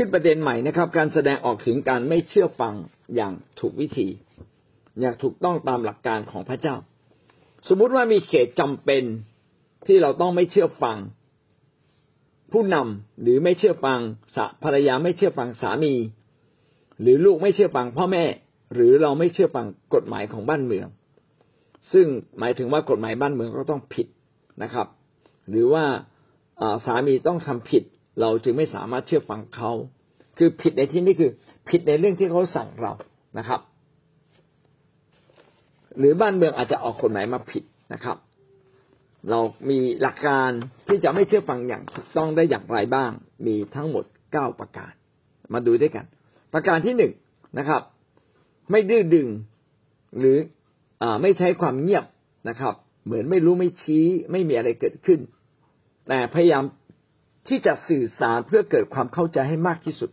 ขึ้นประเด็นใหม่นะครับ การแสดงออกถึงการไม่เชื่อฟังอย่างถูกวิธี อย่างถูกต้องตามหลักการของพระเจ้า สมมุติว่ามีเขตจำเป็นที่เราต้องไม่เชื่อฟัง ผู้นำหรือไม่เชื่อฟังภรรยาไม่เชื่อฟังสามี หรือลูกไม่เชื่อฟังพ่อแม่ หรือเราไม่เชื่อฟังกฎหมายของบ้านเมือง ซึ่งหมายถึงว่ากฎหมายบ้านเมืองก็ต้องผิดนะครับ หรือว่าสามีต้องทำผิดเราจึงไม่สามารถเชื่อฟังเขา คือผิดในที่นี้คือ ผิดในเรื่องที่เขาสั่งเรานะครับ หรือบ้านเมืองอาจจะออกกฎหมายมาผิดนะครับ เรามีหลักการที่จะไม่เชื่อฟังอย่างถูกต้องได้อย่างไรบ้าง มีทั้งหมดเก้าประการ มาดูด้วยกัน ประการที่หนึ่งนะครับ ไม่ดื้อดึงหรืออไม่ใช้ความเงียบนะครับ เหมือนไม่รู้ไม่ชี้ ไม่มีอะไรเกิดขึ้น แต่พยายามที่จะสื่อสารเพื่อเกิดความเข้าใจให้มากที่สุด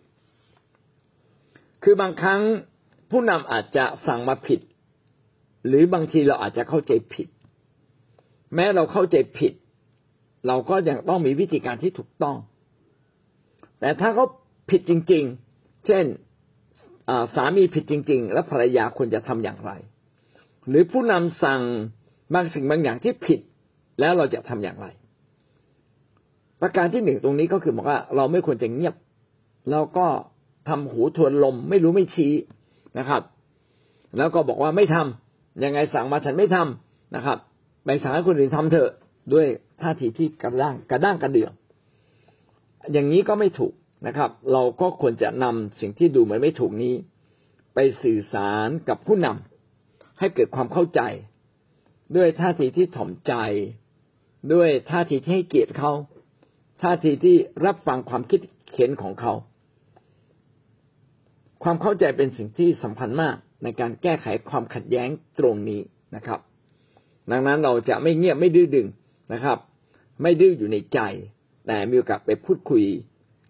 คือบางครั้งผู้นำอาจจะสั่งมาผิด หรือบางทีเราอาจจะเข้าใจผิด แม้เราเข้าใจผิด เราก็ยังต้องมีวิธีการที่ถูกต้อง แต่ถ้าเขาผิดจริง ๆ เช่นสามีผิดจริง ๆ แล้วภรรยาควรจะทำอย่างไร หรือผู้นำสั่งบางสิ่งบางอย่างที่ผิดแล้วเราจะทำอย่างไร ประการที่หนึ่งตรงนี้ก็คือบอกว่าเราไม่ควรจะเงียบ เราก็ ทำหูทวนลม ไม่รู้ไม่ชี้นะครับ แล้วก็บอกว่าไม่ทำยังไงสั่งมาฉันไม่ทำนะครับไปสั่งให้คนอื่นทำเถอะด้วยท่าทีที่กระด้างกระด้างกระเดื่องอย่างนี้ก็ไม่ถูกนะครับ เราก็ควรจะนำสิ่งที่ดูเหมือนไม่ถูกนี้ ไปสื่อสารกับผู้นำให้เกิดความเข้าใจ ด้วยท่าทีที่ถ่อมใจ ด้วยท่าทีที่ให้เกียรติเขาท่าทีที่รับฟังความคิดเห็นของเขา ความเข้าใจเป็นสิ่งที่สำคัญมากในการแก้ไขความขัดแย้งตรงนี้นะครับ ดังนั้นเราจะไม่เงียบไม่ดื้อดึงนะครับ ไม่ดื้ออยู่ในใจ แต่มีโอกาสไปพูดคุย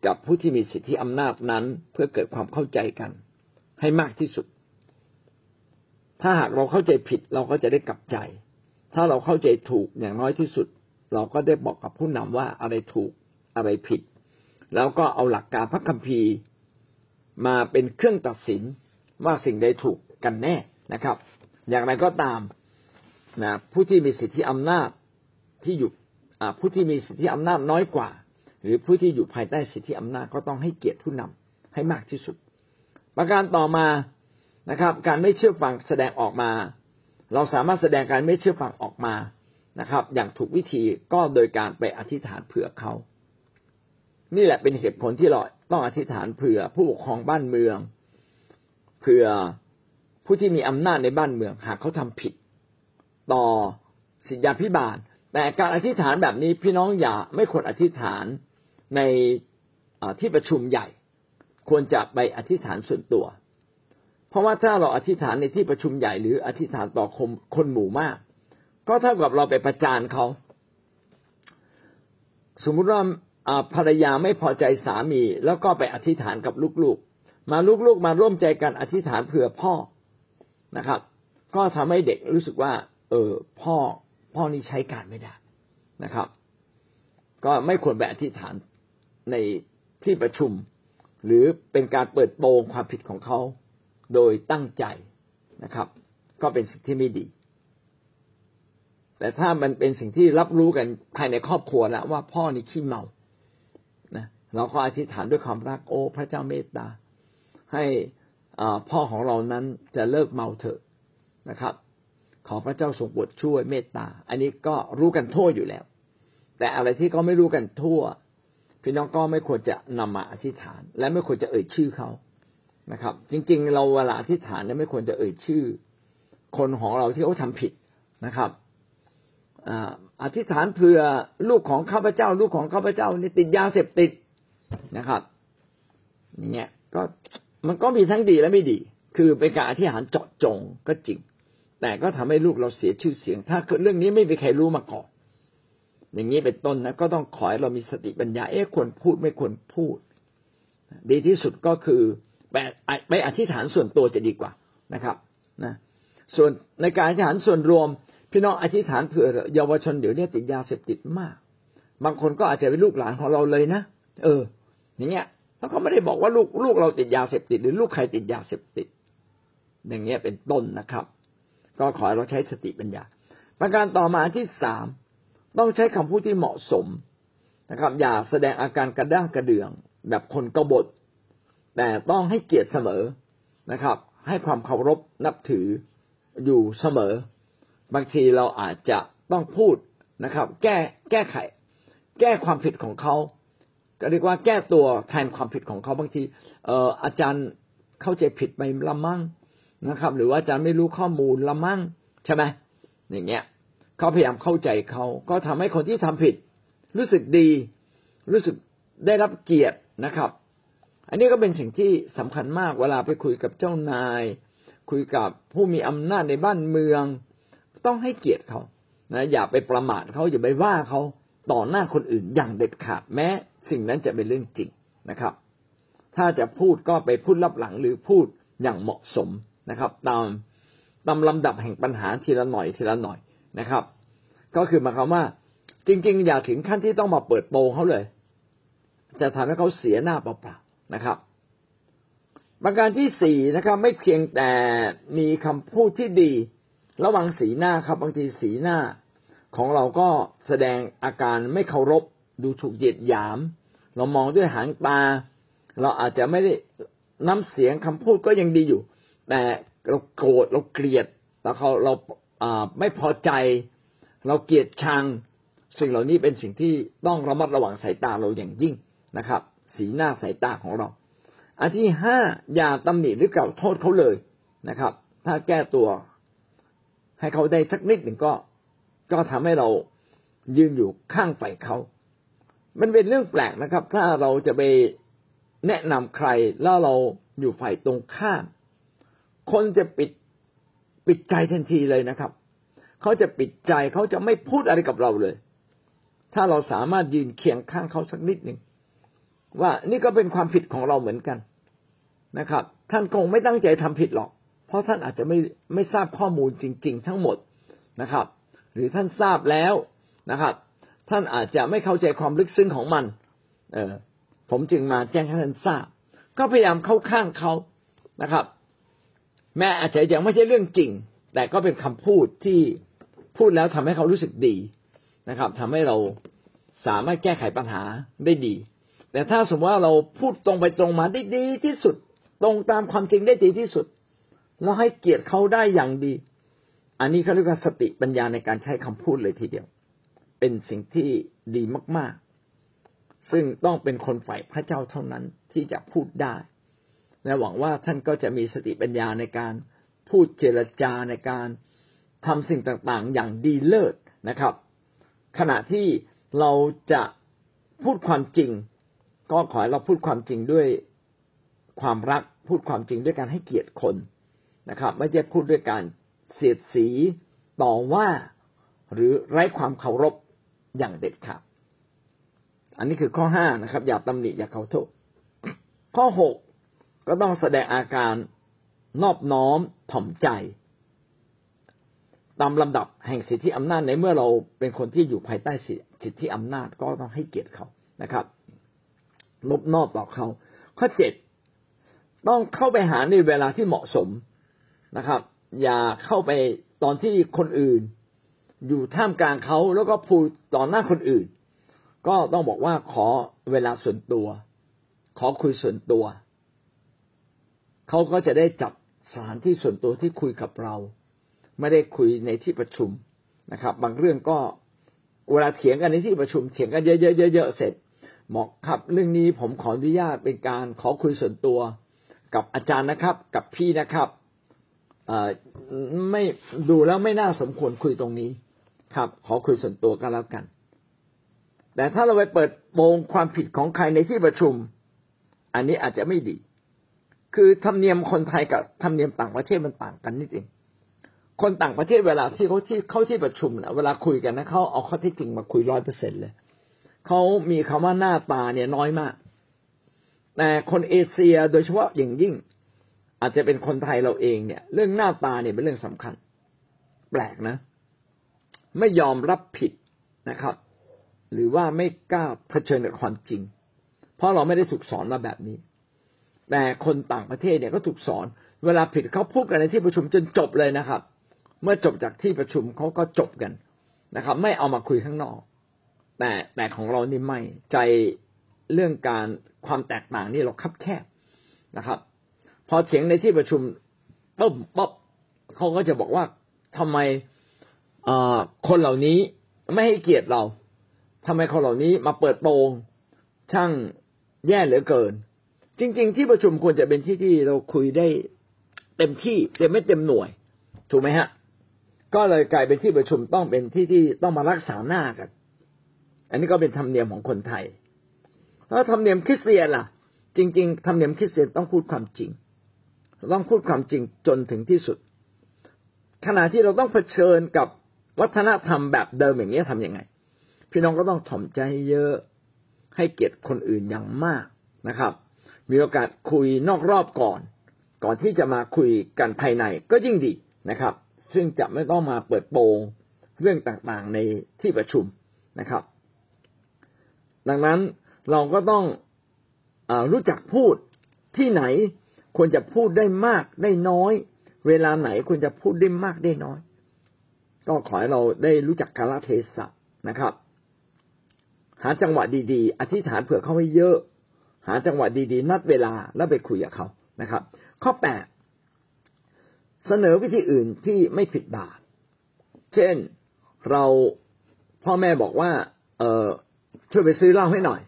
กับผู้ที่มีสิทธิอำนาจนั้น เพื่อเกิดความเข้าใจกัน ให้มากที่สุด ถ้าหากเราเข้าใจผิดเราก็จะได้กลับใจ ถ้าเราเข้าใจถูกอย่างน้อยที่สุด เราก็ได้บอกกับผู้นำว่าอะไรถูกอะไรผิด แล้วก็เอาหลักการพระคัมภีร์ มาเป็นเครื่องตัดสินว่าสิ่งใดถูกกันแน่นะครับ อย่างไรก็ตามนะผู้ที่มีสิทธิอำนาจที่อยู่ผู้ที่มีสิทธิอำนาจน้อยกว่า หรือผู้ที่อยู่ภายใต้สิทธิอำนาจก็ต้องให้เกียรติผู้นำให้มากที่สุด ประการต่อมานะครับ การไม่เชื่อฟังแสดงออกมา เราสามารถแสดงการไม่เชื่อฟังออกมานะครับ อย่างถูกวิธีก็โดยการไปอธิษฐานเผื่อเขา นี่แหละเป็นเหตุผลที่เราต้องอธิษฐานเผื่อผู้ปกครองบ้านเมือง เผื่อผู้ที่มีอำนาจในบ้านเมือง หากเขาทำผิด ต่อสิทธิาพิบาล แต่การอธิษฐานแบบนี้พี่น้องอย่าไม่ควรอธิษฐานในที่ประชุมใหญ่ ควรจะไปอธิษฐานส่วนตัว เพราะว่าถ้าเราอธิษฐานในที่ประชุมใหญ่ หรืออธิษฐานต่อคนคนหมู่มาก ก็เท่ากับเราไปประจานเขา สมมุติว่า ภรรยาไม่พอใจสามี แล้วก็ไปอธิษฐานกับลูกๆ มาลูกๆมาร่วมใจกันอธิษฐานเผื่อพ่อนะครับ ก็ทำให้เด็กรู้สึกว่า เออพ่อพ่อนี่ใช้การไม่ได้นะครับ ก็ไม่ควรไปอธิษฐานในที่ประชุม หรือเป็นการเปิดโปงความผิดของเขาโดยตั้งใจนะครับ ก็เป็นสิ่งที่ไม่ดี แต่ถ้ามันเป็นสิ่งที่รับรู้กันภายในครอบครัวแล้วว่าพ่อนี่ขี้เมา เราก็อธิษฐานด้วยความรักโอ้พระเจ้าเมตตา ให้พ่อของเรานั้นจะเลิกเมาเถอะนะครับ ขอพระเจ้าทรงโปรดช่วยเมตตา อันนี้ก็รู้กันทั่วอยู่แล้ว แต่อะไรที่ก็ไม่รู้กันทั่ว พี่น้องก็ไม่ควรจะนำมาอธิษฐาน และไม่ควรจะเอ่ยชื่อเขานะครับ จริง ๆ เราเวลาอธิษฐานเนี่ยไม่ควรจะเอ่ยชื่อ คนของเราที่เขาทาผิดนะครับอธิษฐานเผื่อลูกของข้าพเจ้า ลูกของข้าพเจ้านี่ติดยาเสพติด นะครับ อย่างเงี้ยก็มันก็มีทั้งดีและไม่ดี คือเป็นการอธิษฐานเจาะจงก็จริง แต่ก็ทำให้ลูกเราเสียชื่อเสียง ถ้าเรื่องนี้ไม่มีใครรู้มาก่อนอย่างนี้เป็นต้นนะก็ต้องขอให้เรามีสติปัญญาเอ๊ะควรพูดไม่ควรพูด ดีที่สุดก็คือไปอธิษฐานส่วนตัวจะดีกว่านะครับนะส่วนในการอธิษฐานส่วนรวม พี่น้องอธิษฐานเผื่อเยาวชนเดี๋ยวนี้ติดยาเสพติดมาก บางคนก็อาจจะเป็นลูกหลานของเราเลยนะ เออ อย่างเงี้ยแล้วก็ไม่ได้บอกว่าลูกลูกเราติดยาเสพติด หรือลูกใครติดยาเสพติด อย่างเงี้ยเป็นต้นนะครับ ก็ขอให้เราใช้สติปัญญา ประการต่อมาที่สามต้องใช้คำพูดที่เหมาะสมนะครับ อย่าแสดงอาการกระด้างกระเดื่อง แบบคนกบฏ แต่ต้องให้เกียรติเสมอนะครับ ให้ความเคารพนับถืออยู่เสมอ บางทีเราอาจจะต้องพูดนะครับ แก้แก้ไข แก้ความผิดของเขา เรียกว่าแก้ตัวแทนความผิดของเขาบางทีเอ่ออาจารย์เข้าใจผิดไปละมั่งนะครับ หรือว่าอาจารย์ไม่รู้ข้อมูลละมั่งใช่ไหมอย่างเงี้ยเขาพยายามเข้าใจเขาก็ทำให้คนที่ทำผิด รู้สึกดี รู้สึกได้รับเกียรตินะครับ อันนี้ก็เป็นสิ่งที่สำคัญมากเวลาไปคุยกับเจ้านาย คุยกับผู้มีอำนาจในบ้านเมือง ต้องให้เกียรติเขานะอย่าไปประมาทเขาอย่าไปว่าเขา ต่อหน้าคนอื่นอย่างเด็ดขาดแม้ สิ่งนั้นจะเป็นเรื่องจริงนะครับ ถ้าจะพูดก็ไปพูดลับหลังหรือพูดอย่างเหมาะสมนะครับ ตามตามลำดับแห่งปัญหาทีละหน่อยทีละหน่อยนะครับ ก็คือหมายความว่า จริง ๆ อย่าถึงขั้นที่ต้องมาเปิดโปงเขาเลย จะทำให้เขาเสียหน้าเปล่าๆนะครับประการที่สี่นะครับ ไม่เพียงแต่มีคำพูดที่ดี ระวังสีหน้าครับบางทีสีหน้า ของเราก็แสดงอาการไม่เคารพดูถูกเหยียดหยาม เรามองด้วยหางตา เราอาจจะไม่ได้น้ำเสียงคำพูดก็ยังดีอยู่ แต่เราโกรธเราเกลียดแล้วเขาเราไม่พอใจ เราเกลียดชัง สิ่งเหล่านี้เป็นสิ่งที่ต้องระมัดระวังสายตาเราอย่างยิ่งนะครับ สีหน้าสายตาของเรา อันที่ห้าอย่าตำหนิหรือกล่าวโทษเขาเลยนะครับ ถ้าแก้ตัว ให้เขาได้สักนิดหนึ่งก็ ก็ทำให้เรายืนอยู่ข้างฝ่ายเขา มันเป็นเรื่องแปลกนะครับ ถ้าเราจะไปแนะนำใครแล้วเราอยู่ฝ่ายตรงข้าม คนจะปิดปิดใจทันทีเลยนะครับ เขาจะปิดใจเขาจะไม่พูดอะไรกับเราเลย ถ้าเราสามารถยืนเคียงข้างเขาสักนิดหนึ่งว่านี่ก็เป็นความผิดของเราเหมือนกันนะครับ ท่านคงไม่ตั้งใจทำผิดหรอก เพราะท่านอาจจะไม่ไม่ทราบข้อมูลจริง ๆ ทั้งหมดนะครับ หรือท่านทราบแล้วนะครับ ท่านอาจจะไม่เข้าใจความลึกซึ้งของมัน เออผมจึงมาแจ้งให้ท่านทราบ ก็พยายามเข้าข้างเขานะครับ แม้อาจจะยังไม่ใช่เรื่องจริง แต่ก็เป็นคำพูดที่พูดแล้วทำให้เขารู้สึกดีนะครับทำให้เราสามารถแก้ไขปัญหาได้ดี แต่ถ้าสมมติว่าเราพูดตรงไปตรงมาได้ดีที่สุด ตรงตามความจริงได้ดีที่สุดเราให้เกียรติเขาได้อย่างดี อันนี้เขาเรียกว่าสติปัญญาในการใช้คำพูดเลยทีเดียว เป็นสิ่งที่ดีมาก ๆ ซึ่งต้องเป็นคนฝ่ายพระเจ้าเท่านั้นที่จะพูดได้ และหวังว่าท่านก็จะมีสติปัญญาในการพูดเจรจาในการทำสิ่งต่างๆ อย่างดีเลิศนะครับ ขณะที่เราจะพูดความจริง ก็ขอให้เราพูดความจริงด้วยความรักพูดความจริงด้วยการให้เกียรติคนนะครับ ไม่ใช่พูดด้วยการ เสียดสีต่อว่าหรือไร้ความเคารพอย่างเด็ดขาดอันนี้คือข้อห้านะครับ อย่าตำหนิอย่าเขาโทษ ข้อหกก็ต้องแสดงอาการนอบน้อมถ่อมใจ ตามลำดับแห่งสิทธิอำนาจในเมื่อเราเป็นคนที่อยู่ภายใต้สิทธิอำนาจก็ต้องให้เกียรติเขานะครับนบนอบต่อเขา ข้อเจ็ดต้องเข้าไปหาในเวลาที่เหมาะสมนะครับ อย่าเข้าไปตอนที่คนอื่น อยู่ท่ามกลางเขาแล้วก็พูดต่อหน้าคนอื่น ก็ต้องบอกว่าขอเวลาส่วนตัว ขอคุยส่วนตัว เขาก็จะได้จับสถานที่ส่วนตัวที่คุยกับเรา ไม่ได้คุยในที่ประชุมนะครับ บางเรื่องก็เวลาเถียงกันในที่ประชุมเถียงกันเยอะๆๆเสร็จบอกครับเรื่องนี้ผมขออนุญาตเป็นการขอคุยส่วนตัว กับอาจารย์นะครับ กับพี่นะครับ ไม่ดูแล้วไม่น่าสมควรคุยตรงนี้ ครับ ขอคุยส่วนตัวก็แล้วกัน แต่ถ้าเราไปเปิดโปงความผิดของใครในที่ประชุม อันนี้อาจจะไม่ดี คือธรรมเนียมคนไทยกับธรรมเนียมต่างประเทศมันต่างกันนิดเองคนต่างประเทศเวลาที่เขาที่เข้าที่ประชุมนะเวลาคุยกันนะเขาเอาข้อที่จริงมาคุยร้อยเปอร์เซ็นเลยเขามีคำว่าหน้าตาเนี่ยน้อยมาก แต่คนเอเชียโดยเฉพาะอย่างยิ่ง อาจจะเป็นคนไทยเราเองเนี่ย เรื่องหน้าตาเนี่ยเป็นเรื่องสำคัญ แปลกนะ ไม่ยอมรับผิดนะครับ หรือว่าไม่กล้าเผชิญกับความจริง เพราะเราไม่ได้ถูกสอนมาแบบนี้ แต่คนต่างประเทศเนี่ยก็ถูกสอน เวลาผิดเขาพูดกันในที่ประชุมจนจบเลยนะครับ เมื่อจบจากที่ประชุมเขาก็จบกันนะครับ ไม่เอามาคุยข้างนอก แต่แต่ของเรานี่ไม่ใจเรื่องการความแตกต่างนี่เราคับแคบนะครับ พอเถียงในที่ประชุมปุ๊บป๊บเขาก็จะบอกว่าทำไมคนเหล่านี้ไม่ให้เกียรติเราทำไมคนเหล่านี้มาเปิดโปงช่างแย่เหลือเกิน จริง ๆ ที่ประชุมควรจะเป็นที่ที่เราคุยได้เต็มที่เต็มไม่เต็มหน่วย ถูกไหมฮะ ก็เลยกลายเป็นที่ประชุมต้องเป็นที่ที่ต้องมารักษาหน้ากัน อันนี้ก็เป็นธรรมเนียมของคนไทยแล้วธรรมเนียมคริสเตียนล่ะ จริง ๆธรรมเนียมคริสเตียนต้องพูดความจริง ต้องพูดความจริงจนถึงที่สุด ขณะที่เราต้องเผชิญกับวัฒนธรรมแบบเดิมอย่างนี้ทํำยังไง พี่น้องก็ต้องถ่อมใจเยอะให้เกียรติคนอื่นอย่างมากนะครับ มีโอกาสคุยนอกรอบก่อน ก่อนที่จะมาคุยกันภายในก็ยิ่งดีนะครับ ซึ่งจะไม่ต้องมาเปิดโปงเรื่องต่างๆในที่ประชุมนะครับ ดังนั้นเราก็ต้องอรู้จักพูดที่ไหน ควรจะพูดได้มากได้น้อย เวลาไหนควรจะพูดได้มากได้น้อย ก็ขอให้เราได้รู้จักกาลเทศะนะครับ หาจังหวะดีๆ อธิษฐานเผื่อเขาให้เยอะ หาจังหวะดีๆ นัดเวลาแล้วไปคุยกับเขานะครับ ข้อแปดเสนอวิธีอื่นที่ไม่ผิดบาปเช่นเราพ่อแม่บอกว่า เออช่วยไปซื้อเหล้าให้หน่อย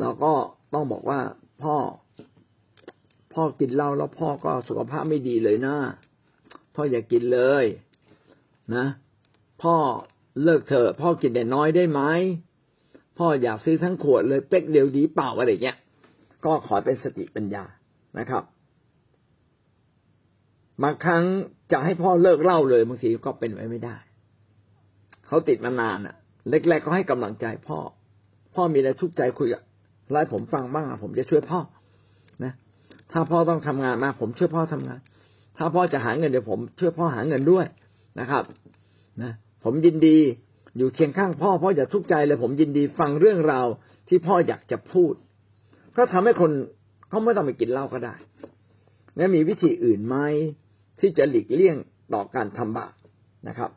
เราก็ต้องบอกว่าพ่อ พ่อกินเหล้าแล้วพ่อก็สุขภาพไม่ดีเลยนะพ่ออย่ากกินเลยนะ พ่อเลิกเถอะพ่อกินแต่น้อยได้ไหมพ่ออยากซื้อทั้งขวดเลยเป๊กเดียวดีเปล่าอะไรเงี้ย ก็ขอเป็นสติปัญญานะครับบางครั้งจะให้พ่อเลิกเล่าเลยบางทีก็เป็นไปไม่ได้ เขาติดมานานอะเล็กๆก็ให้กำลังใจพ่อ พ่อมีอะไรทุกข์ใจคุยกับไล่ผมฟังบ้างผมจะช่วยพ่อนะ ถ้าพ่อต้องทำงานมาผมช่วยพ่อทำงาน ถ้าพ่อจะหาเงินเดี๋ยวผมช่วยพ่อหาเงินด้วยนะครับนะผมยินดีอยู่เคียงข้างพ่อพ่ออย่าทุกข์ใจเลย ผมยินดีฟังเรื่องราวที่พ่ออยากจะพูด ก็ทำให้คนเขาไม่ต้องไปกินเหล้าก็ได้แล้วมีวิธีอื่นไหมที่จะหลีกเลี่ยงต่อการทำบาปนะครับ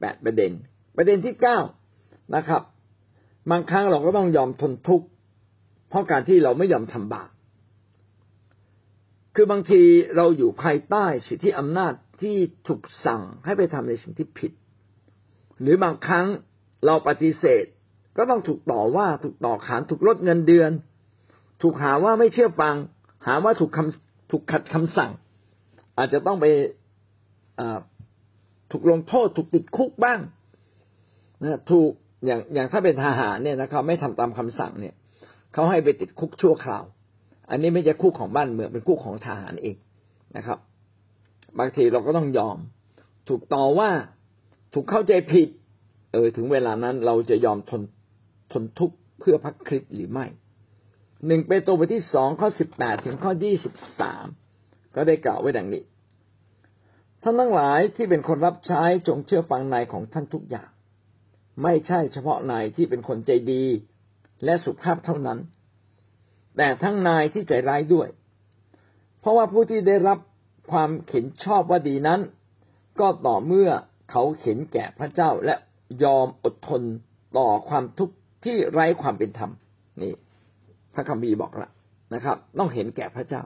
แปดประเด็น ประเด็นที่เก้านะครับ บางครั้งเราก็ต้องยอมทนทุกข์เพราะการที่เราไม่ยอมทำบาป คือบางทีเราอยู่ภายใต้สิทธิอำนาจที่ถูกสั่งให้ไปทำในสิ่งที่ผิด หรือบางครั้งเราปฏิเสธ ก็ต้องถูกต่อว่าถูกต่อขานถูกลดเงินเดือน ถูกหาว่าไม่เชื่อฟัง หาว่าถูกคำถูกขัดคำสั่ง อาจจะต้องไปถูกลงโทษถูกติดคุกบ้างนะถูกอย่างอย่างถ้าเป็นทหารเนี่ยนะครับ ไม่ทำตามคำสั่งเนี่ยเขาให้ไปติดคุกชั่วคราว อันนี้ไม่ใช่คุกของบ้านเมืองเป็นคุกของทหารเองนะครับ บางทีเราก็ต้องยอม ถูกต่อว่าถูกเข้าใจผิด เออถึงเวลานั้นเราจะยอมทนทนทุกข์เพื่อพระคริสต์หรือไม่หนึ่งเปโตรบทที่สองข้อสิบแปดถึงข้อยี่สิบสามก็ได้กล่าวไว้ดังนี้ท่านทั้งหลายที่เป็นคนรับใช้จงเชื่อฟังนายของท่านทุกอย่าง ไม่ใช่เฉพาะนายที่เป็นคนใจดี และสุภาพเท่านั้น แต่ทั้งนายที่ใจร้ายด้วย เพราะว่าผู้ที่ได้รับความเข็นชอบว่าดีนั้น ก็ต่อเมื่อเขาเห็นแก่พระเจ้าและยอมอดทนต่อความทุกข์ที่ไร้ความเป็นธรรมนี่พระคัมภีร์บอกละนะครับ ต้องเห็นแก่พระเจ้า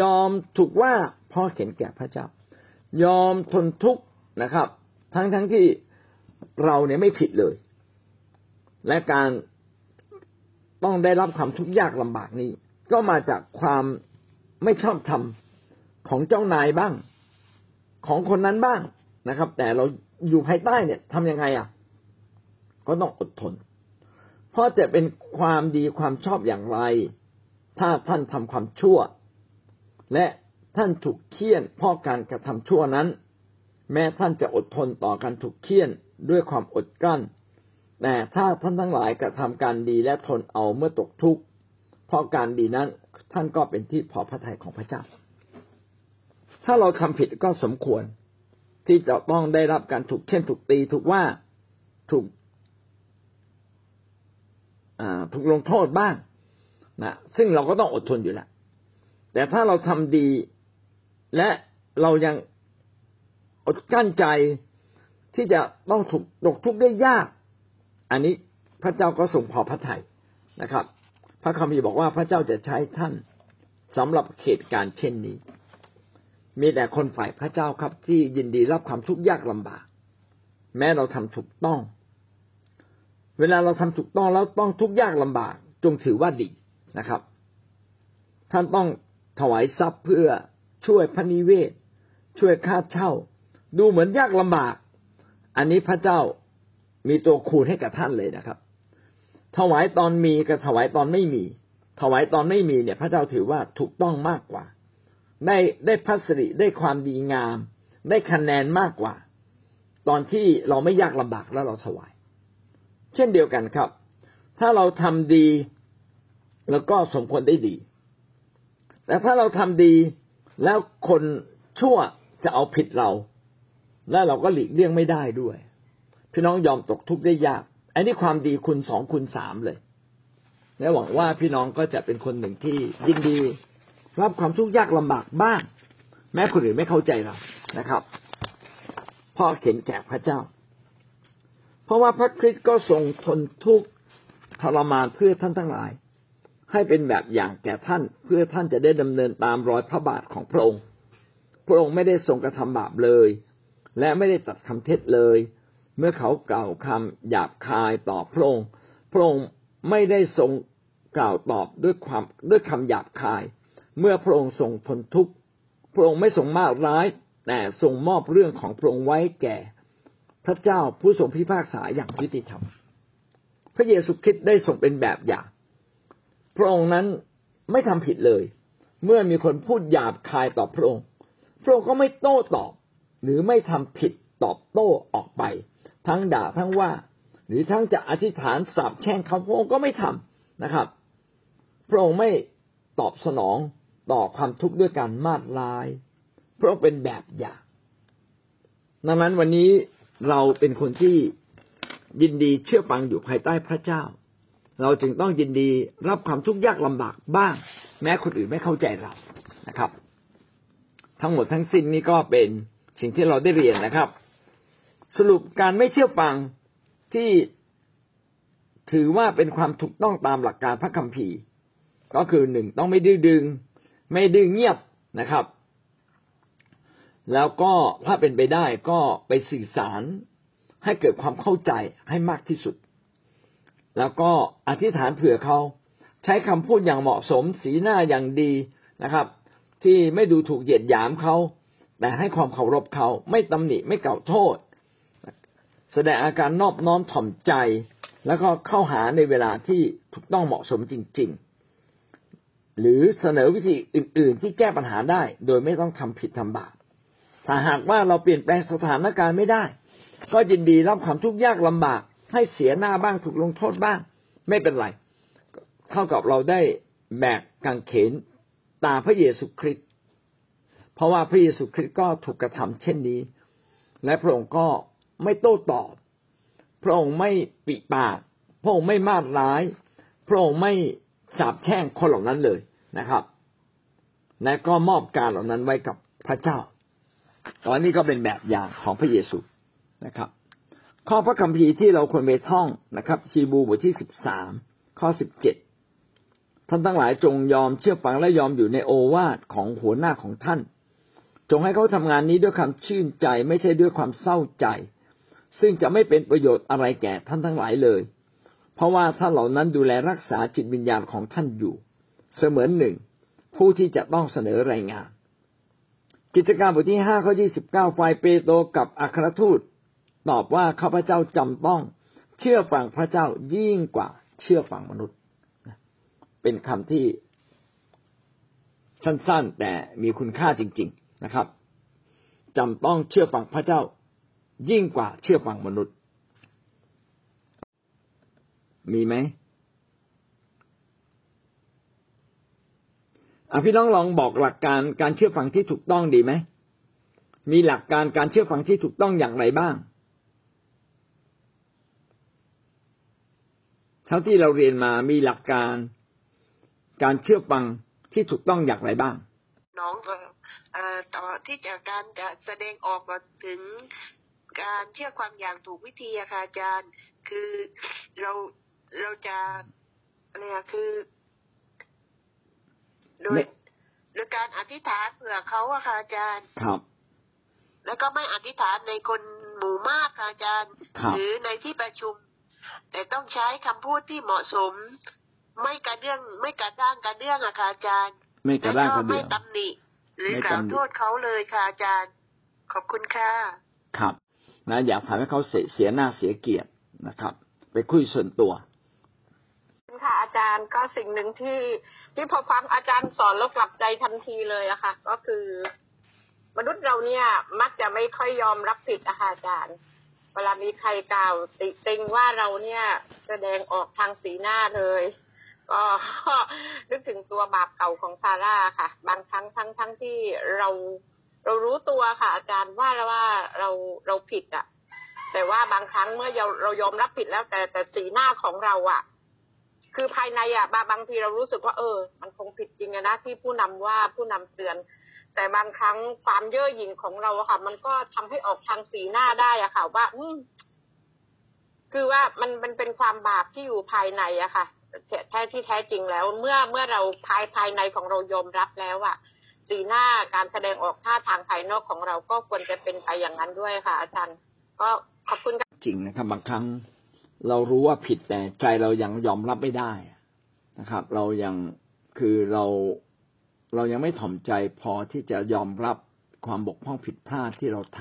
ยอมถูกว่าเพราะเห็นแก่พระเจ้า ยอมทนทุกข์นะครับ ทั้งทั้งที่เราเนี่ยไม่ผิดเลย และการ ต้องได้รับความทุกข์ยากลำบากนี้ ก็มาจากความไม่ชอบธรรมของเจ้านายบ้าง ของคนนั้นบ้างนะครับ แต่เราอยู่ภายใต้เนี่ยทำยังไงอะ ก็ต้องอดทน เพราะจะเป็นความดีความชอบอย่างไร ถ้าท่านทำความชั่ว และท่านถูกเคี่ยนเพราะการกระทำชั่วนั้น แม้ท่านจะอดทนต่อการถูกเคี่ยนด้วยความอดกลั้น แต่ถ้าท่านทั้งหลายกระทำการดีและทนเอาเมื่อตกทุกข์เพราะการดีนั้นท่านก็เป็นที่พอพระทัยของพระเจ้า ถ้าเราทำผิดก็สมควร ที่จะต้องได้รับการถูกเช่นถูกตีถูกว่าถูกถูกลงโทษบ้างนะซึ่งเราก็ต้องอดทนอยู่แล้วแต่ถ้าเราทำดีและเรายังอดกั้นใจที่จะต้องถูกตกทุกข์ได้ยาก อันนี้พระเจ้าก็ทรงพอพระทัยนะครับ พระคัมภีร์บอกว่าพระเจ้าจะใช้ท่านสำหรับเหตุการณ์เช่นนี้ มีแต่คนฝ่ายพระเจ้าครับที่ยินดีรับความทุกข์ยากลำบาก แม้เราทำถูกต้อง เวลาเราทำถูกต้องแล้วต้องทุกข์ยากลำบาก จงถือว่าดีนะครับ ท่านต้องถวายทรัพย์เพื่อช่วยพระนิเวศ ช่วยค่าเช่า ดูเหมือนยากลำบาก อันนี้พระเจ้า มีตัวคูณให้กับท่านเลยนะครับ ถวายตอนมีกับถวายตอนไม่มี ถวายตอนไม่มีเนี่ย พระเจ้าถือว่าถูกต้องมากกว่า ได้ได้พัสริได้ความดีงาม ได้คะแนนมากกว่า ตอนที่เราไม่ยากลำบากแล้วเราถวาย เช่นเดียวกันครับ ถ้าเราทำดีแล้วก็สมควรได้ดี แต่ถ้าเราทำดีแล้วคนชั่วจะเอาผิดเรา แล้วเราก็หลีกเลี่ยงไม่ได้ด้วย พี่น้องยอมตกทุกข์ได้ยาก อันนี้ความดีคุณสองคุณสามเลย และหวังว่าพี่น้องก็จะเป็นคนหนึ่งที่ยินดี รับความทุกข์ยากลำบากบ้าง แม้คนอื่นไม่เข้าใจเรานะครับพราะเข็นแก่พระเจ้า เพราะว่าพระคริสต์ก็ทรงทนทุกข์ทรมานเพื่อท่านทั้งหลาย ให้เป็นแบบอย่างแก่ท่านเพื่อท่านจะได้ดำเนินตามรอยพระบาทของพระองค์ พระองค์ไม่ได้ทรงกระทำบาปเลย และไม่ได้ตัดคำเท็จเลย เมื่อเขากล่าวคำหยาบคายต่อพระองค์พระองค์ไม่ได้ทรงกล่าวตอบด้วยความด้วยคำหยาบคาย เมื่อพระองค์ทรงทนทุกข์พระองค์ไม่ทรงมากร้าย แต่ทรงมอบเรื่องของพระองค์ไว้แก่ พระเจ้าผู้ทรงพิพากษาอย่างยุติธรรม พระเยซูคริสต์ได้ทรงเป็นแบบอย่าง พระองค์นั้นไม่ทำผิดเลย เมื่อมีคนพูดหยาบคายต่อพระองค์ พระองค์ก็ไม่โต้ตอบ หรือไม่ทำผิดตอบโต้ออกไป ทั้งด่าทั้งว่า หรือทั้งจะอธิษฐานสาบแช่งเขาพระองค์ก็ไม่ทำนะครับ พระองค์ไม่ตอบสนองต่อความทุกข์ด้วยการมาดลายเพราะเป็นแบบอย่างดังนั้นวันนี้เราเป็นคนที่ยินดีเชื่อฟังอยู่ภายใต้พระเจ้า เราจึงต้องยินดีรับความทุกข์ยากลำบากบ้าง แม้คนอื่นไม่เข้าใจเรานะครับ ทั้งหมดทั้งสิ้นนี้ก็เป็นสิ่งที่เราได้เรียนนะครับ สรุปการไม่เชื่อฟังที่ถือว่าเป็นความถูกต้องตามหลักการพระคัมภีร์ ก็คือหนึ่งต้องไม่ดื้อดึง ไม่ดื้อเงียบนะครับ แล้วก็ถ้าเป็นไปได้ก็ไปสื่อสารให้เกิดความเข้าใจให้มากที่สุด แล้วก็อธิษฐานเผื่อเขาใช้คำพูดอย่างเหมาะสมสีหน้าอย่างดีนะครับ ที่ไม่ดูถูกเหยียดหยามเขาแต่ให้ความเคารพเขาไม่ตำหนิไม่เก่าโทษ แสดงอาการนอบน้อมถ่อมใจ แล้วก็เข้าหาในเวลาที่ถูกต้องเหมาะสมจริง ๆ หรือเสนอวิธีอื่น ๆ ที่แก้ปัญหาได้ โดยไม่ต้องทำผิดทำบาปถ้าหากว่าเราเปลี่ยนแปลงสถานการณ์ไม่ได้ ก็ยินดีรับความทุกข์ยากลำบาก ให้เสียหน้าบ้างถูกลงโทษบ้าง ไม่เป็นไร เท่ากับเราได้แบกกางเขนตาพระเยซูคริสต์เพราะว่าพระเยซูคริสต์ก็ถูกกระทำเช่นนี้ และพระองค์ก็ ไม่โต้ตอบ พระองค์ไม่ปิปาก พระองค์ไม่มาดร้าย พระองค์ไม่สาบแช่งคนเหล่านั้นเลยนะครับ และก็มอบการเหล่านั้นไว้กับพระเจ้า ตอนนี้ก็เป็นแบบอย่างของพระเยซูนะครับ ข้อพระคัมภีร์ที่เราควรไปท่องนะครับ ชีบูบทที่สิบสามข้อสิบเจ็ดท่านทั้งหลายจงยอมเชื่อฟังและยอมอยู่ในโอวาทของหัวหน้าของท่าน จงให้เขาทำงานนี้ด้วยความชื่นใจไม่ใช่ด้วยความเศร้าใจ ซึ่งจะไม่เป็นประโยชน์อะไรแก่ท่านทั้งหลายเลย เพราะว่าท่านเหล่านั้นดูแลรักษาจิตวิญญาณของท่านอยู่ เสมือนหนึ่ง ผู้ที่จะต้องเสนอรายงาน กิจการบทที่ห้าข้อที่สิบเก้าฝ่ายเปโตรกับอัครทูต ตอบว่าข้าพเจ้าจำต้อง เชื่อฟังพระเจ้ายิ่งกว่าเชื่อฟังมนุษย์เป็นคำที่สั้นๆ แต่มีคุณค่าจริง ๆนะครับจำต้องเชื่อฟังพระเจ้า ยิ่งกว่าเชื่อฟังมนุษย์ มีไหมอพี่น้องลองบอกหลักการการเชื่อฟังที่ถูกต้องดีไหม มีหลักการการเชื่อฟังที่ถูกต้องอย่างไรบ้าง เท่าที่เราเรียนมามีหลักการการเชื่อฟังที่ถูกต้องอย่างไรบ้าง น้องเอ่อต่อที่จากการจะแสดงออกมาถึง การเชื่อความอย่างถูกวิธีอะค่ะอาจารย์ คือเราเราจะอะไรอะคือ โดยไม่โดยการอธิษฐานเผื่อเขาอะค่ะอาจารย์ครับ แล้วก็ไม่อธิษฐานในคนหมู่มากค่ะอาจารย์ครับหรือในที่ประชุม แต่ต้องใช้คำพูดที่เหมาะสม ไม่กระเดื่องไม่กระด้างกระเดื่องอะค่ะอาจารย์ ไม่กระด้างกระไม่เดื่องตำหนิ หรือไม่กล่าวตำหนิโทษเขาเลยค่ะอาจารย์ ขอบคุณค่ะครับ นะอยากทำให้เขาเสียเสียหน้าเสียเกียรตินะครับ ไปคุยส่วนตัวค่ะอาจารย์ก็สิ่งหนึ่งที่ที่พอฟังอาจารย์สอนแล้วกลับใจทันทีเลยอะค่ะ ก็คือ มนุษย์เราเนี่ยมักจะไม่ค่อยยอมรับผิดอะค่ะอาจารย์ เวลามีใครกล่าว ติติงว่าเราเนี่ยแสดงออกทางสีหน้าเลย ก็นึกถึงตัวบาปเก่าของซาร่าค่ะ บางครั้งทั้งทั้งที่เรา เรารู้ตัวค่ะ อาจารย์ว่าว่าเราเราผิดอะแต่ว่าบางครั้งเมื่อเราเรายอมรับผิดแล้ว แต่แต่สีหน้าของเราอะคือภายในอะบางบางทีเรารู้สึกว่า เออ มันคงผิดจริงนะที่ผู้นำว่าผู้นำเตือน แต่บางครั้งความเย่อหยิ่งของเราอะค่ะ มันก็ทำให้ออกทางสีหน้าได้อะค่ะ ว่า อืมคือว่ามันมันเป็นความบาปที่อยู่ภายในอะค่ะแท้ที่แท้จริงแล้ว เมื่อเมื่อเราภายภายในของเรายอมรับแล้วอะ สีหน้าการแสดงออกท่าทางภายนอกของเราก็ควรจะเป็นไปอย่างนั้นด้วยค่ะ อาจารย์ ก็ขอบคุณค่ะจริงนะครับบางครั้งเรารู้ว่าผิดแต่ใจเรายังยอมรับไม่ได้นะครับ เรายังคือเราเรายังไม่ถ่อมใจพอที่จะยอมรับความบกพร่องผิดพลาดที่เราท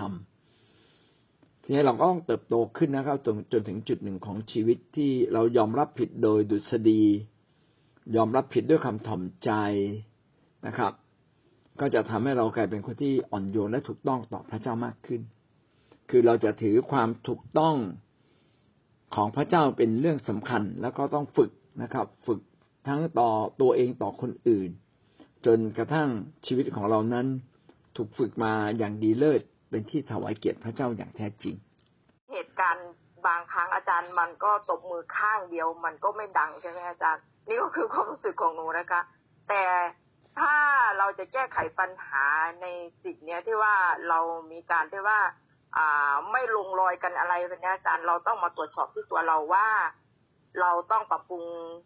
ำทีนี้เราก็ต้องเติบโตขึ้นนะครับจนจนถึงจุดหนึ่งของชีวิตที่เรายอมรับผิดโดยดุษฎียอมรับผิดด้วยคำถ่อมใจนะครับ ก็จะทำให้เรากลายเป็นคนที่อ่อนโยนและถูกต้องต่อพระเจ้ามากขึ้น คือเราจะถือความถูกต้องของพระเจ้าเป็นเรื่องสำคัญ แล้วก็ต้องฝึกนะครับ ฝึกทั้งต่อตัวเองต่อคนอื่น จนกระทั่งชีวิตของเรานั้น ถูกฝึกมาอย่างดีเลิศเป็นที่ถวายเกียรติพระเจ้าอย่างแท้จริง เหตุการณ์บางครั้งอาจารย์มันก็ตบมือข้างเดียว มันก็ไม่ดังใช่ไหมอาจารย์ นี่ก็คือความรู้สึกของหนูนะคะ แต่ ถ้าเราจะแก้ไขปัญหาในสิ่งเนี้ยที่ว่าเรามีการที่ว่าอ่าไม่ลงรอยกันอะไรเนี้ยอาจารย์เราต้องมาตรวจสอบที่ตัวเราว่า เราต้องปรับปรุง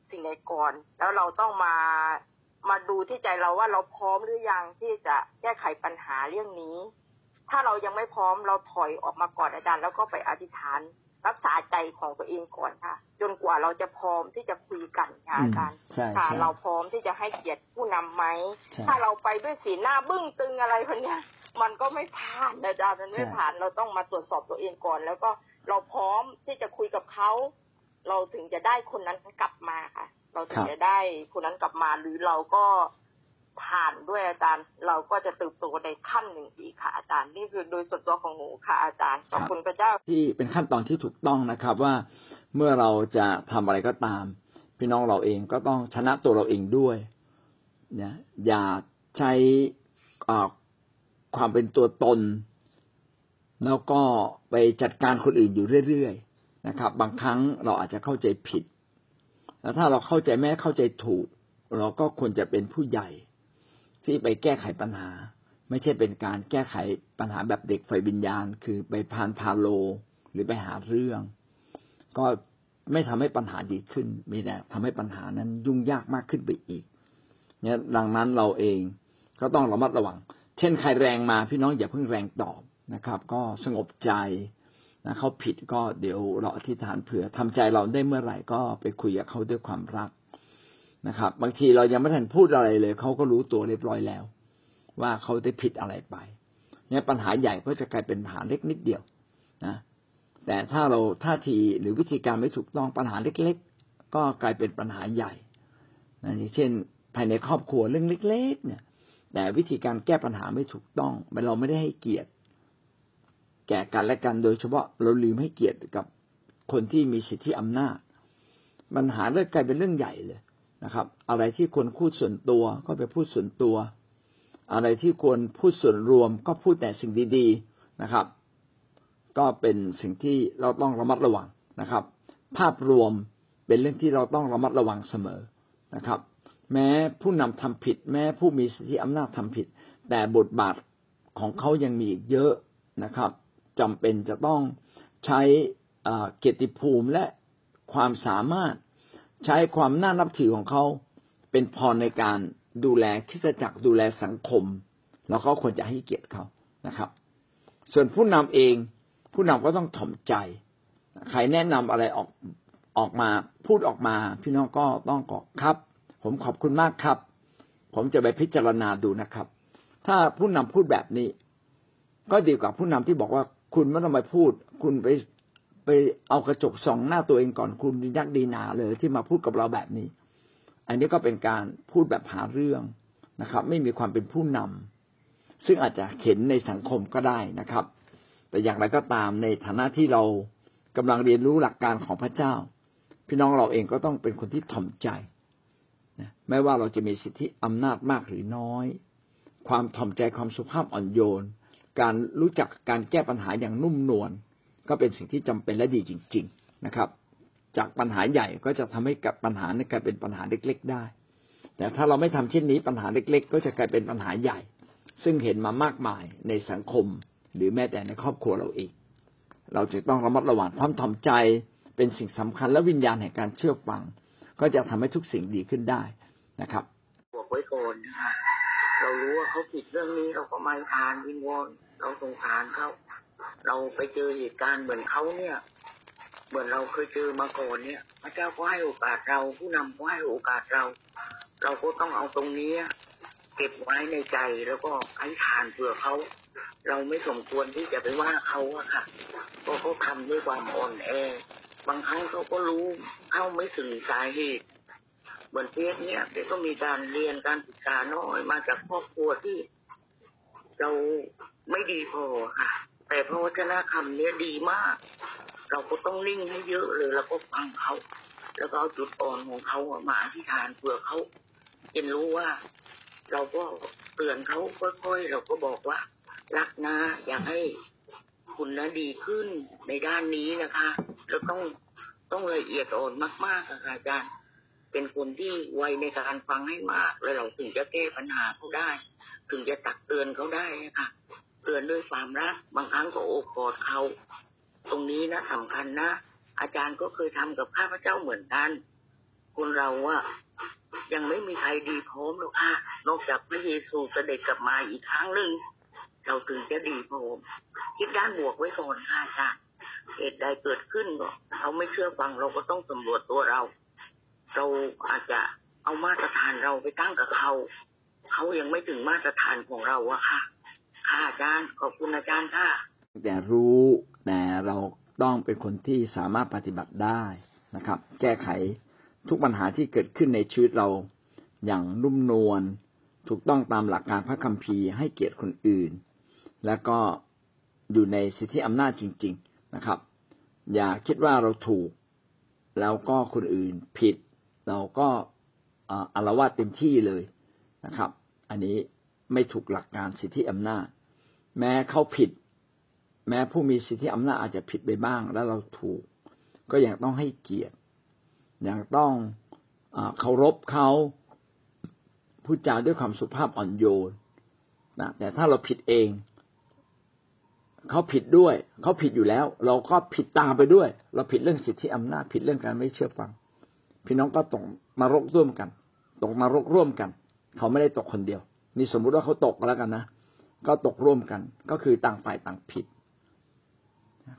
สิ่งไหนก่อน แล้วเราต้องมามาดูที่ใจเราว่าเราพร้อมหรือยังที่จะแก้ไขปัญหาเรื่องนี้ ถ้าเรายังไม่พร้อมเราถอยออกมาก่อนอาจารย์ แล้วก็ไปอธิษฐาน รักษาใจของตัวเองก่อนค่ะ จนกว่าเราจะพร้อมที่จะคุยกันค่ะอาจารย์ใช่ค่ะใช่เราพร้อมที่จะให้เกียรติผู้นำไหมใช่ถ้าเราไปด้วยสีหน้าบึ้งตึงอะไรคนเนี้ยมันก็ไม่ผ่านอาจารย์มันไม่ใช่ผ่านเราต้องมาตรวจสอบตัวเองก่อน แล้วก็เราพร้อมที่จะคุยกับเขาเราถึงจะได้คนนั้นกลับมาค่ะ เราถึงจะได้คนนั้นกลับมาหรือเราก็ ผ่านด้วยอาจารย์ เราก็จะเติบโตในขั้นหนึ่งอีกค่ะอาจารย์นี่คือโดยส่วนตัวของหนูค่ะอาจารย์ขอบคุณพระเจ้าที่เป็นขั้นตอนที่ถูกต้องนะครับว่าเมื่อเราจะทำอะไรก็ตาม พี่น้องเราเองก็ต้องชนะตัวเราเองด้วยนะอย่าใช้อ่าความเป็นตัวตน แล้วก็ไปจัดการคนอื่นอยู่เรื่อยๆนะครับ บางครั้งเราอาจจะเข้าใจผิด แล้วถ้าเราเข้าใจแม้เข้าใจถูก เราก็ควรจะเป็นผู้ใหญ่ ที่ไปแก้ไขปัญหา ไม่ใช่เป็นการแก้ไขปัญหาแบบเด็กไฟวิญญาณ คือไปพานพาโล หรือไปหาเรื่อง ก็ไม่ทำให้ปัญหาดีขึ้น มีแต่ทำให้ปัญหานั้นยุ่งยากมากขึ้นไปอีก เนี่ยดังนั้นเราเองก็ต้องระมัดระวัง เช่นใครแรงมาพี่น้องอย่าเพิ่งแรงตอบนะครับ ก็สงบใจนะเขาผิดก็เดี๋ยวเราอธิษฐานเผื่อทำใจเราได้เมื่อไหร่ก็ไปคุยกับเขาด้วยความรัก นะครับ บางทีเรายังไม่ทันพูดอะไรเลยเขาก็รู้ตัวเรียบร้อยแล้ว ว่าเขาได้ผิดอะไรไปเนี่ยปัญหาใหญ่ก็จะกลายเป็นปัญหาเล็กนิดเดียวนะแต่ถ้าเราท่าทีหรือวิธีการไม่ถูกต้องปัญหาเล็ก ๆ ก็กลายเป็นปัญหาใหญ่นะอย่างเช่น ภายในครอบครัวเรื่องเล็ก ๆ เนี่ย แต่วิธีการแก้ปัญหาไม่ถูกต้องเราไม่ได้ให้เกียรติ แก่กันและกันโดยเฉพาะเราลืมให้เกียรติกับคนที่มีสิทธิอำนาจปัญหาเรื่องกลายเป็นเรื่องใหญ่เลย นะครับ อะไรที่ควรพูดส่วนตัวก็ไปพูดส่วนตัว อะไรที่ควรพูดส่วนรวม ก็พูดแต่สิ่งดีๆนะครับ ก็เป็นสิ่งที่เราต้องระมัดระวังนะครับ ภาพรวมเป็นเรื่องที่เราต้องระมัดระวังเสมอนะครับ แม้ผู้นำทำผิด แม้ผู้มีสิทธิอำนาจทำผิด แต่บทบาทของเขายังมีอีกเยอะนะครับจำเป็นจะต้องใช้เกียรติภูมิและความสามารถ ใช้ความน่านับถือของเขาเป็นพรในการดูแลคิสจักรดูแลสังคมเราก็ควรจะให้เกียรติเขานะครับ ส่วนผู้นำเอง ผู้นำก็ต้องถ่อมใจ ใครแนะนำอะไรออกออกมาพูดออกมา พี่น้องก็ต้องกอครับ ผมขอบคุณมากครับ ผมจะไปพิจารณาดูนะครับ ถ้าผู้นำพูดแบบนี้ ก็ดีกว่าผู้นำที่บอกว่าคุณไม่ต้องไปพูด คุณไป ไปเอากระจกส่องหน้าตัวเองก่อนคุณดีนักดีนาเลยที่มาพูดกับเราแบบนี้ อันนี้ก็เป็นการพูดแบบหาเรื่องนะครับ ไม่มีความเป็นผู้นำซึ่งอาจจะเห็นในสังคมก็ได้นะครับ แต่อย่างไรก็ตามในฐานะที่เรากำลังเรียนรู้หลักการของพระเจ้า พี่น้องเราเองก็ต้องเป็นคนที่ถ่อมใจนะไม่ว่าเราจะมีสิทธิอำนาจมากหรือน้อย ความถ่อมใจความสุภาพอ่อนโยน การรู้จักการแก้ปัญหาอย่างนุ่มนวล ก็เป็นสิ่งที่จำเป็นและดีจริง ๆนะครับ จากปัญหาใหญ่ก็จะทำให้กับปัญหาในกลายเป็นปัญหาเล็ก ๆ ได้ แต่ถ้าเราไม่ทำเช่นนี้ปัญหาเล็ก ๆ ก็จะกลายเป็นปัญหาใหญ่ ซึ่งเห็นมามากมายในสังคม หรือแม้แต่ในครอบครัวเราเอง เราจึงต้องระมัดระวังความถ่อมใจเป็นสิ่งสำคัญและวิญญาณแห่งการเชื่อฟัง ก็จะทำให้ทุกสิ่งดีขึ้นได้นะครับบอกไว้ก่อนเรารู้ว่าเขาผิดเรื่องนี้เราก็ไม่ทานวิงวอนเราสงสารเขา เราไปเจอเหตุการณ์เหมือนเขาเนี่ย เหมือนเราเคยเจอมาก่อนเนี่ย พระเจ้าก็ให้โอกาสเราผู้นำก็ให้โอกาสเรา เราก็ต้องเอาตรงนี้เก็บไว้ในใจแล้วก็ให้ทานเผื่อเขาเราไม่สมควรที่จะไปว่าเขาอะค่ะเพราะเขาทำด้วยความอ่อนแอ บางครั้งเขาก็รู้เข้าไม่ถึงสาเหตุเหมือนเพชรเนี่ยเพชรก็มีการเรียนการศึกษาน้อยมาจากครอบครัวที่ เราไม่ดีพอค่ะ แต่พระวจนะคำเนี้ยดีมาก เราก็ต้องนิ่งให้เยอะเลยแล้วก็ฟังเขาแล้วก็เอาจุดอ่อนของเขามาอธิษฐานเพื่อเขาเห็นรู้ว่า เราก็เตือนเขาค่อยๆเราก็บอกว่า รักนะอยากให้คุณนะดีขึ้นในด้านนี้นะคะแล้วต้องต้องละเอียดอ่อนมากๆค่ะอาจารย์ เป็นคนที่ไวในการฟังให้มาก แล้วเราถึงจะแก้ปัญหาเขาได้ ถึงจะตักเตือนเขาได้ค่ะ เตือนด้วยความรักบางครั้งก็โอบกอดเขา ตรงนี้นะสำคัญนะ อาจารย์ก็เคยทำกับข้าพเจ้าเหมือนกัน คนเราว่ายังไม่มีใครดีพร้อมหรอกค่ะนอกจากพระเยซูเสด็จกลับมาอีกครั้งหนึ่งเราถึงจะดีพร้อมคิดด้านบวกไว้ก่อนค่ะอาจารย์เหตุใดเกิดขึ้นก็เขาไม่เชื่อฟังเราก็ต้องสำรวจตัวเรา เราอาจจะเอามาตรฐานเราไปตั้งกับเขา เขายังไม่ถึงมาตรฐานของเราอะค่ะ ค่ะอาจารย์ขอบคุณอาจารย์ค่ะแต่รู้แต่เราต้องเป็นคนที่สามารถปฏิบัติได้นะครับ แก้ไขทุกปัญหาที่เกิดขึ้นในชีวิตเราอย่างนุ่มนวลถูกต้องตามหลักการพระคัมภีร์ให้เกียรติคนอื่น แล้วก็อยู่ในสิทธิอำนาจจริง ๆนะครับ อย่าคิดว่าเราถูก แล้วก็คนอื่นผิด เราก็อารวาสเต็มที่เลยนะครับ อันนี้ไม่ถูกหลักการสิทธิอำนาจ แม้เขาผิด แม้ผู้มีสิทธิอำนาจอาจจะผิดไปบ้าง แล้วเราถูก ก็ยังต้องให้เกียรติยังต้องเคารพเขาพูดจาด้วยความสุภาพอ่อนโยนนะแต่ถ้าเราผิดเองเขาผิดด้วยเขาผิดอยู่แล้ว เราก็ผิดตามไปด้วย เราผิดเรื่องสิทธิอำนาจผิดเรื่องการไม่เชื่อฟัง พี่น้องก็ตกนรกร่วมกัน ตกนรกร่วมกัน เขาไม่ได้ตกคนเดียว นี่สมมุติว่าเขาตกแล้วกันนะ ก็ตกร่วมกัน ก็คือต่างฝ่ายต่างผิด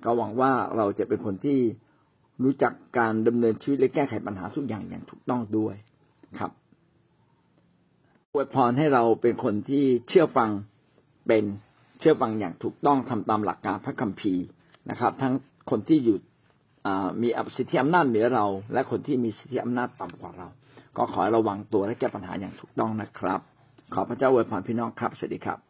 ก็หวังว่าเราจะเป็นคนที่รู้จักการดำเนินชีวิตและแก้ไขปัญหาทุกอย่างอย่างถูกต้องด้วยครับอวยพรให้เราเป็นคนที่เชื่อฟังเป็นเชื่อฟังอย่างถูกต้องทำตามหลักการพระคัมภีร์นะครับ ทั้งคนที่อยู่มีอสิทธิอำนาจเหนือเรา และคนที่มีสิทธิอำนาจต่ำกว่าเรา ก็ขอให้ระวังตัวและแก้ปัญหาอย่างถูกต้องนะครับ ขอพระเจ้าอวยพรพี่น้องครับสวัสดีครับ